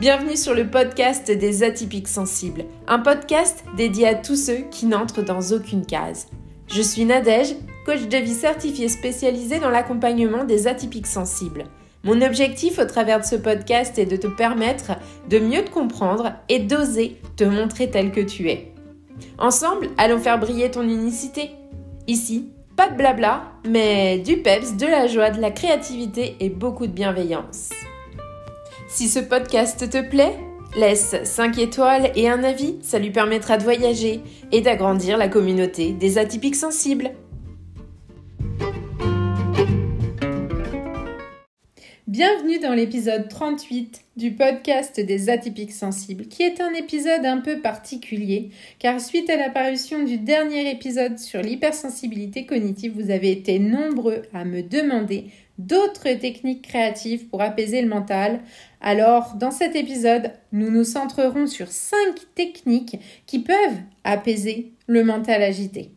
Bienvenue sur le podcast des atypiques sensibles, un podcast dédié à tous ceux qui n'entrent dans aucune case. Je suis Nadège, coach de vie certifié spécialisé dans l'accompagnement des atypiques sensibles. Mon objectif au travers de ce podcast est de te permettre de mieux te comprendre et d'oser te montrer tel que tu es. Ensemble, allons faire briller ton unicité. Ici, pas de blabla, mais du peps, de la joie, de la créativité et beaucoup de bienveillance. Si ce podcast te plaît, laisse 5 étoiles et un avis, ça lui permettra de voyager et d'agrandir la communauté des atypiques sensibles. Bienvenue dans l'épisode 38 du podcast des atypiques sensibles, qui est un épisode un peu particulier, car suite à l'apparition du dernier épisode sur l'hypersensibilité cognitive, vous avez été nombreux à me demander d'autres techniques créatives pour apaiser le mental. Alors, dans cet épisode, nous nous centrerons sur 5 techniques qui peuvent apaiser le mental agité.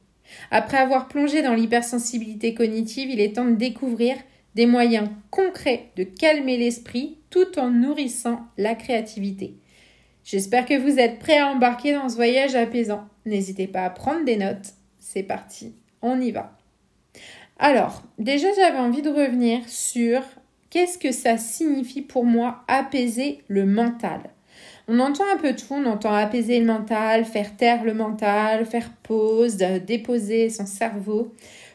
Après avoir plongé dans l'hypersensibilité cognitive, il est temps de découvrir des moyens concrets de calmer l'esprit tout en nourrissant la créativité. J'espère que vous êtes prêts à embarquer dans ce voyage apaisant. N'hésitez pas à prendre des notes. C'est parti, on y va. Alors, déjà j'avais envie de revenir sur qu'est-ce que ça signifie pour moi apaiser le mental. On entend un peu tout, on entend apaiser le mental, faire taire le mental, faire pause, déposer son cerveau.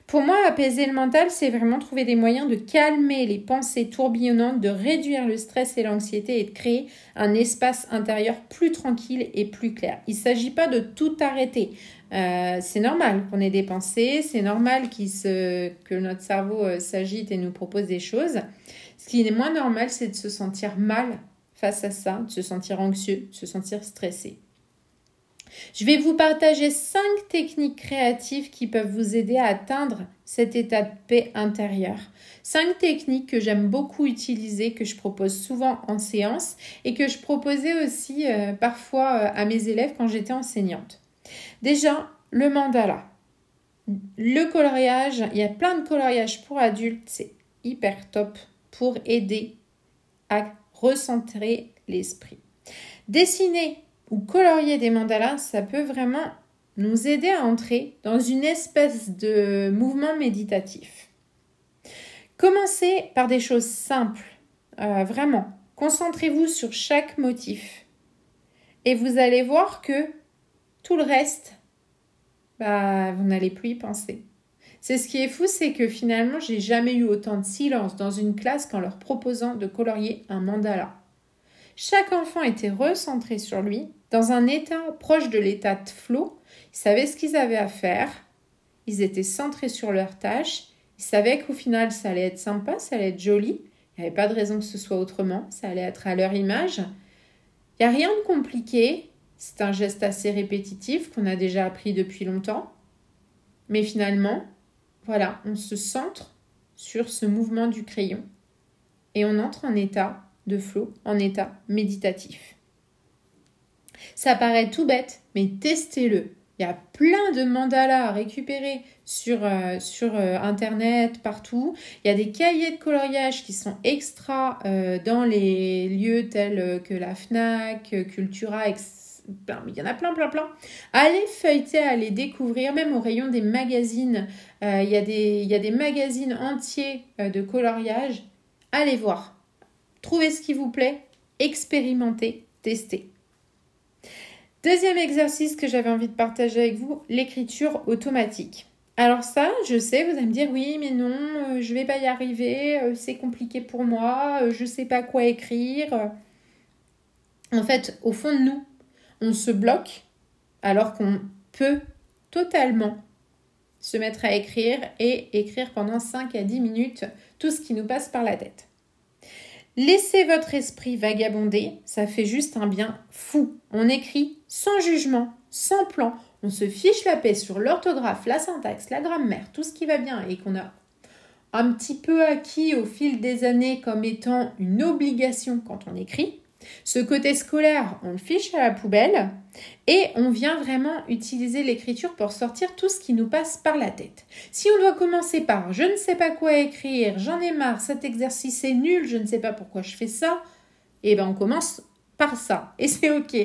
Pour moi, apaiser le mental, c'est vraiment trouver des moyens de calmer les pensées tourbillonnantes, de réduire le stress et l'anxiété et de créer un espace intérieur plus tranquille et plus clair. Il ne s'agit pas de tout arrêter. Euh, c'est normal qu'on ait des pensées, c'est normal que notre cerveau euh, s'agite et nous propose des choses. Ce qui est moins normal, c'est de se sentir mal face à ça, de se sentir anxieux, de se sentir stressé. Je vais vous partager cinq techniques créatives qui peuvent vous aider à atteindre cet état de paix intérieure. Cinq techniques que j'aime beaucoup utiliser, que je propose souvent en séance et que je proposais aussi euh, parfois euh, à mes élèves quand j'étais enseignante. Déjà, le mandala. Le coloriage, il y a plein de coloriages pour adultes, c'est hyper top pour aider à recentrer l'esprit. Dessiner ou colorier des mandalas, ça peut vraiment nous aider à entrer dans une espèce de mouvement méditatif. Commencez par des choses simples, euh, vraiment. Concentrez-vous sur chaque motif et vous allez voir que tout le reste, bah, vous n'allez plus y penser. C'est ce qui est fou, c'est que finalement, j'ai jamais eu autant de silence dans une classe qu'en leur proposant de colorier un mandala. Chaque enfant était recentré sur lui dans un état proche de l'état de flow, ils savaient ce qu'ils avaient à faire, ils étaient centrés sur leurs tâches, ils savaient qu'au final ça allait être sympa, ça allait être joli, il n'y avait pas de raison que ce soit autrement, ça allait être à leur image. Il n'y a rien de compliqué, c'est un geste assez répétitif qu'on a déjà appris depuis longtemps, mais finalement, voilà, on se centre sur ce mouvement du crayon. Et on entre en état de flow, en état méditatif. Ça paraît tout bête, mais testez-le. Il y a plein de mandalas à récupérer sur, euh, euh, Internet, partout. Il y a des cahiers de coloriage qui sont extra euh, dans les lieux tels que la FNAC, Cultura, etc. Il y en a plein, plein, plein. Allez feuilleter, allez découvrir, même au rayon des magazines. il y a des magazines entiers de coloriage. Allez voir. Trouvez ce qui vous plaît, expérimentez, testez. Deuxième exercice que j'avais envie de partager avec vous, l'écriture automatique. Alors ça, je sais, vous allez me dire oui, mais non, euh, je vais pas y arriver, euh, c'est compliqué pour moi, euh, je sais pas quoi écrire. En fait, au fond de nous, on se bloque alors qu'on peut totalement se mettre à écrire et écrire pendant 5 à 10 minutes tout ce qui nous passe par la tête. Laissez votre esprit vagabonder, ça fait juste un bien fou. On écrit sans jugement, sans plan, on se fiche la paix sur l'orthographe, la syntaxe, la grammaire, tout ce qui va bien et qu'on a un petit peu acquis au fil des années comme étant une obligation quand on écrit. Ce côté scolaire, on le fiche à la poubelle et on vient vraiment utiliser l'écriture pour sortir tout ce qui nous passe par la tête. Si on doit commencer par je ne sais pas quoi écrire, j'en ai marre, cet exercice est nul, je ne sais pas pourquoi je fais ça, eh ben on commence par ça. Et c'est ok.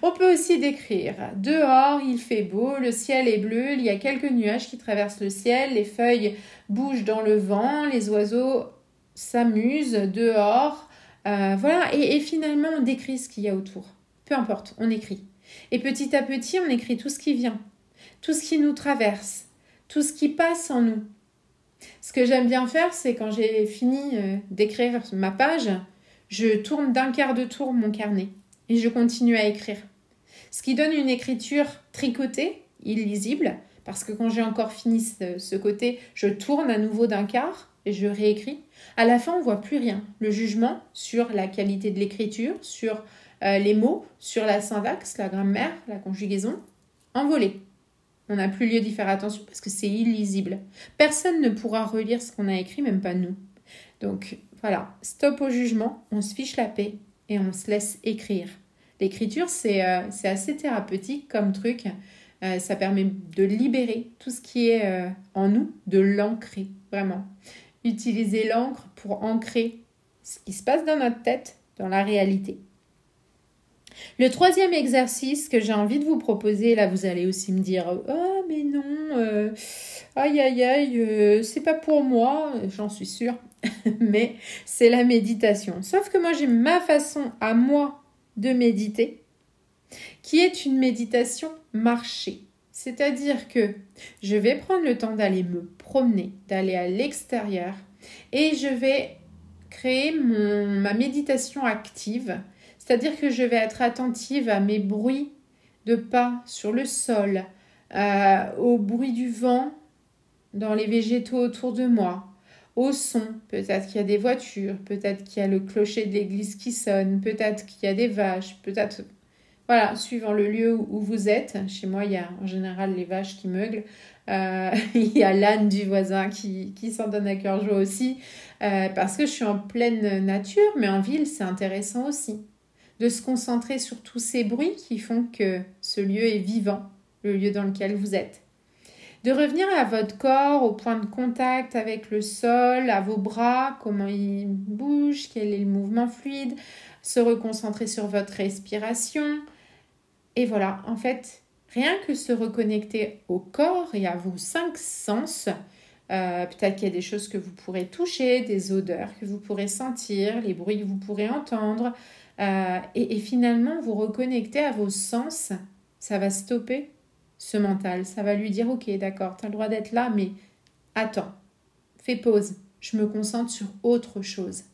On peut aussi décrire. Dehors, il fait beau, le ciel est bleu, il y a quelques nuages qui traversent le ciel, les feuilles bougent dans le vent, les oiseaux s'amusent dehors. Euh, voilà, et, et finalement, on décrit ce qu'il y a autour. Peu importe, on écrit. Et petit à petit, on écrit tout ce qui vient, tout ce qui nous traverse, tout ce qui passe en nous. Ce que j'aime bien faire, c'est quand j'ai fini euh, d'écrire ma page, je tourne d'un quart de tour mon carnet et je continue à écrire. Ce qui donne une écriture tricotée, illisible, parce que quand j'ai encore fini ce, côté, je tourne à nouveau d'un quart et je réécris. À la fin, on voit plus rien. Le jugement sur la qualité de l'écriture, sur euh, les mots, sur la syntaxe, la grammaire, la conjugaison, envolé. On n'a plus lieu d'y faire attention parce que c'est illisible. Personne ne pourra relire ce qu'on a écrit, même pas nous. Donc voilà, stop au jugement, on se fiche la paix et on se laisse écrire. L'écriture, c'est euh, assez thérapeutique comme truc. Euh, ça permet de libérer tout ce qui est euh, en nous, de l'ancrer, vraiment. Utiliser l'encre pour ancrer ce qui se passe dans notre tête, dans la réalité. Le troisième exercice que j'ai envie de vous proposer, là vous allez aussi me dire Oh, mais non, aïe aïe aïe, c'est pas pour moi, j'en suis sûre. mais c'est la méditation. Sauf que moi, j'ai ma façon à moi de méditer, qui est une méditation marchée. C'est-à-dire que je vais prendre le temps d'aller me promener, d'aller à l'extérieur, et je vais créer ma méditation active. C'est-à-dire que je vais être attentive à mes bruits de pas sur le sol, au bruit du vent dans les végétaux autour de moi, au son. Peut-être qu'il y a des voitures, peut-être qu'il y a le clocher de l'église qui sonne, peut-être qu'il y a des vaches, peut-être. Voilà, suivant le lieu où vous êtes. Chez moi, il y a en général les vaches qui meuglent. Euh, il y a l'âne du voisin qui, qui s'en donne à cœur joie aussi. Euh, parce que je suis en pleine nature, mais en ville, c'est intéressant aussi. De se concentrer sur tous ces bruits qui font que ce lieu est vivant, le lieu dans lequel vous êtes de revenir à votre corps, au point de contact avec le sol, à vos bras, comment ils bougent, quel est le mouvement fluide, se reconcentrer sur votre respiration. Et voilà, en fait, rien que se reconnecter au corps et à vos cinq sens, euh, peut-être qu'il y a des choses que vous pourrez toucher, des odeurs que vous pourrez sentir, les bruits que vous pourrez entendre. Euh, et, finalement, vous reconnecter à vos sens, ça va stopper ce mental. Ça va lui dire, ok, d'accord, tu as le droit d'être là, mais attends, fais pause, je me concentre sur autre chose.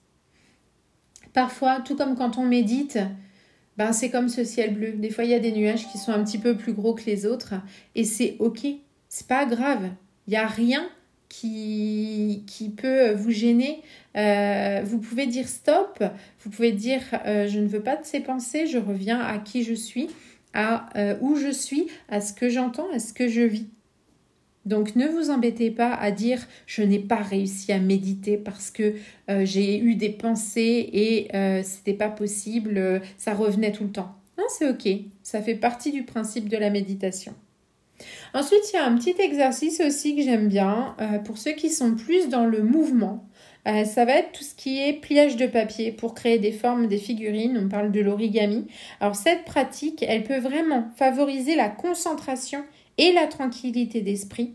Parfois, tout comme quand on médite, ben c'est comme ce ciel bleu. Des fois, il y a des nuages qui sont un petit peu plus gros que les autres, et c'est ok, c'est pas grave. Il n'y a rien qui, qui peut vous gêner. Euh, vous pouvez dire stop, vous pouvez dire euh, je ne veux pas de ces pensées, je reviens à qui je suis à euh, où je suis, à ce que j'entends, à ce que je vis. Donc ne vous embêtez pas à dire je n'ai pas réussi à méditer parce que j'ai eu des pensées et c'était pas possible, ça revenait tout le temps. Non, c'est ok, ça fait partie du principe de la méditation. Ensuite, il y a un petit exercice aussi que j'aime bien pour ceux qui sont plus dans le mouvement. Euh, ça va être tout ce qui est pliage de papier pour créer des formes, des figurines. On parle de l'origami. Alors cette pratique, elle peut vraiment favoriser la concentration et la tranquillité d'esprit.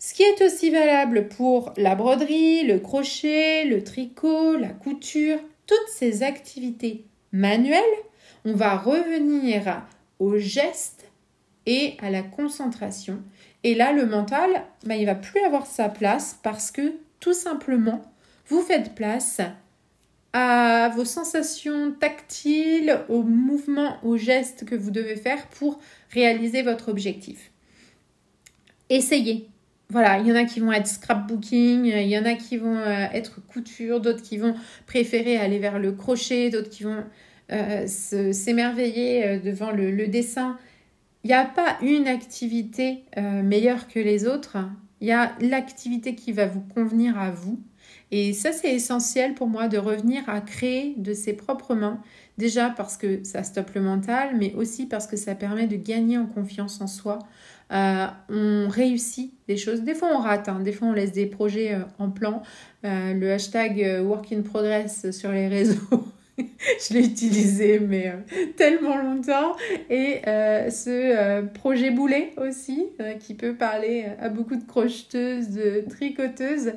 Ce qui est aussi valable pour la broderie, le crochet, le tricot, la couture, toutes ces activités manuelles, on va revenir au geste et à la concentration. Et là, le mental, bah, il va plus avoir sa place parce que tout simplement, vous faites place à vos sensations tactiles, aux mouvements, aux gestes que vous devez faire pour réaliser votre objectif. Essayez. Voilà, il y en a qui vont être scrapbooking, il y en a qui vont euh, être couture, d'autres qui vont préférer aller vers le crochet, d'autres qui vont euh, s'émerveiller euh, devant le, dessin. Il n'y a pas une activité meilleure que les autres. Il y a l'activité qui va vous convenir à vous. Et ça, c'est essentiel pour moi de revenir à créer de ses propres mains. Déjà parce que ça stoppe le mental, mais aussi parce que ça permet de gagner en confiance en soi. Euh, on réussit des choses. Des fois, on rate. Hein. Des fois, on laisse des projets euh, en plan. Euh, le hashtag work in progress sur les réseaux. je l'ai utilisé, mais euh, tellement longtemps. Et euh, ce euh, projet boulet aussi, qui peut parler à beaucoup de crocheteuses, de tricoteuses.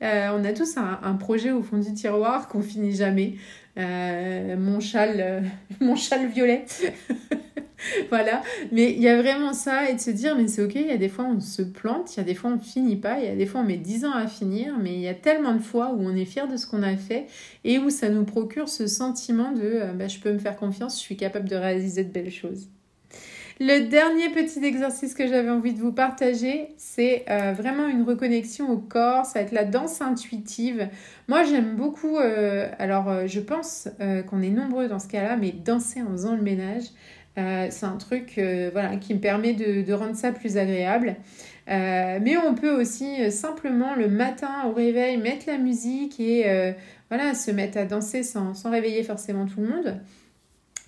on a tous un, un, projet au fond du tiroir qu'on finit jamais. mon châle, mon châle violet. voilà. Mais il y a vraiment ça et de se dire, mais c'est ok, il y a des fois on se plante, il y a des fois on finit pas, il y a des fois on met 10 ans à finir, mais il y a tellement de fois où on est fier de ce qu'on a fait et où ça nous procure ce sentiment de euh, bah, je peux me faire confiance, je suis capable de réaliser de belles choses. Le dernier petit exercice que j'avais envie de vous partager, c'est euh, vraiment une reconnexion au corps, ça va être la danse intuitive. Moi, j'aime beaucoup, euh, alors je pense qu'on est nombreux dans ce cas-là, mais danser en faisant le ménage, euh, c'est un truc euh, qui me permet de, rendre ça plus agréable. Euh, mais on peut aussi simplement le matin au réveil mettre la musique et voilà, se mettre à danser sans, sans, réveiller forcément tout le monde.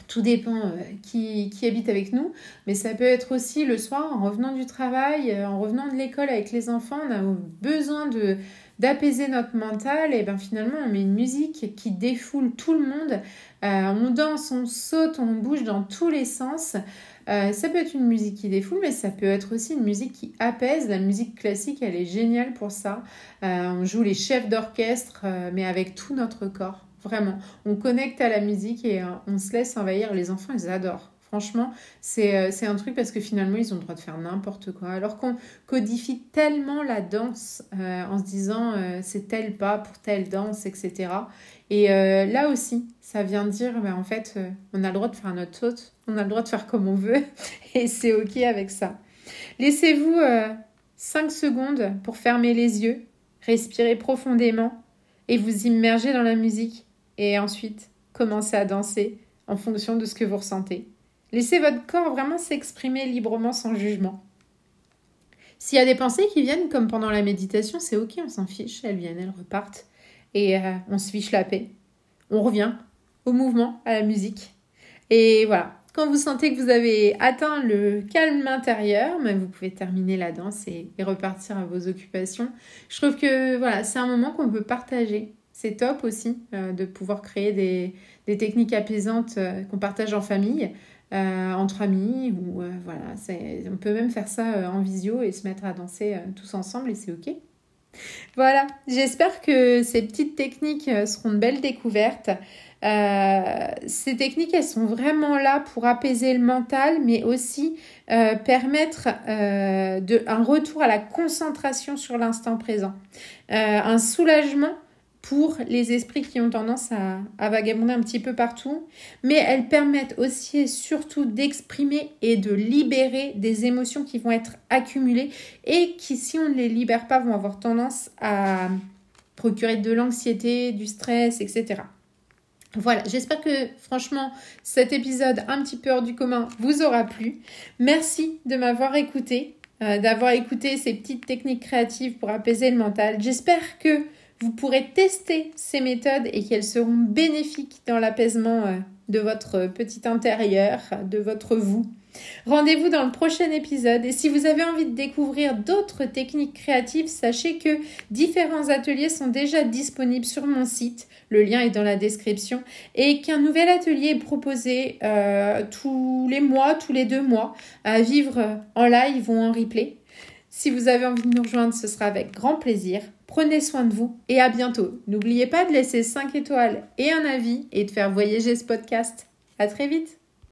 Tout dépend qui, qui, habite avec nous, mais ça peut être aussi le soir en revenant du travail, en revenant de l'école avec les enfants, on a besoin de, d'apaiser notre mental, et ben finalement on met une musique qui défoule tout le monde. Euh, on danse, on saute, on bouge dans tous les sens. Euh, ça peut être une musique qui défoule, mais ça peut être aussi une musique qui apaise. La musique classique, elle est géniale pour ça. Euh, on joue les chefs d'orchestre, mais avec tout notre corps. Vraiment, on connecte à la musique et on se laisse envahir. Les enfants, ils adorent. Franchement, euh, c'est un truc parce que finalement, ils ont le droit de faire n'importe quoi. Alors qu'on codifie tellement la danse euh, en se disant euh, c'est tel pas pour telle danse, etc. Et là aussi, ça vient dire, ben, en fait, on a le droit de faire notre saute, on a le droit de faire comme on veut, et c'est OK avec ça. Laissez-vous 5 secondes pour fermer les yeux, respirer profondément et vous immerger dans la musique. Et ensuite, commencer à danser en fonction de ce que vous ressentez. Laissez votre corps vraiment s'exprimer librement sans jugement. S'il y a des pensées qui viennent comme pendant la méditation, c'est ok, on s'en fiche, elles viennent, elles repartent et euh, on se fiche la paix. On revient au mouvement, à la musique. Et voilà, quand vous sentez que vous avez atteint le calme intérieur, vous pouvez terminer la danse et, repartir à vos occupations. Je trouve que voilà, c'est un moment qu'on peut partager. C'est top aussi euh, de pouvoir créer des, techniques apaisantes euh, qu'on partage en famille. Euh, entre amis ou euh, voilà, on peut même faire ça euh, en visio et se mettre à danser tous ensemble et c'est ok. Voilà, j'espère que ces petites techniques seront de belles découvertes. ces techniques, elles sont vraiment là pour apaiser le mental, mais aussi permettre un retour à la concentration sur l'instant présent, un soulagement pour les esprits qui ont tendance à, vagabonder un petit peu partout, mais elles permettent aussi et surtout d'exprimer et de libérer des émotions qui vont être accumulées et qui, si on ne les libère pas, vont avoir tendance à procurer de l'anxiété, du stress, etc. Voilà, j'espère que franchement cet épisode un petit peu hors du commun vous aura plu. Merci de m'avoir écouté, euh, d'avoir écouté ces petites techniques créatives pour apaiser le mental. J'espère que vous pourrez tester ces méthodes et qu'elles seront bénéfiques dans l'apaisement euh, de votre petit intérieur, de votre vous. Rendez-vous dans le prochain épisode et si vous avez envie de découvrir d'autres techniques créatives, sachez que différents ateliers sont déjà disponibles sur mon site, le lien est dans la description, et qu'un nouvel atelier est proposé euh, tous les mois, tous les deux mois, à vivre en live ou en replay. Si vous avez envie de nous rejoindre, ce sera avec grand plaisir. Prenez soin de vous et à bientôt. N'oubliez pas de laisser 5 étoiles et un avis et de faire voyager ce podcast. À très vite.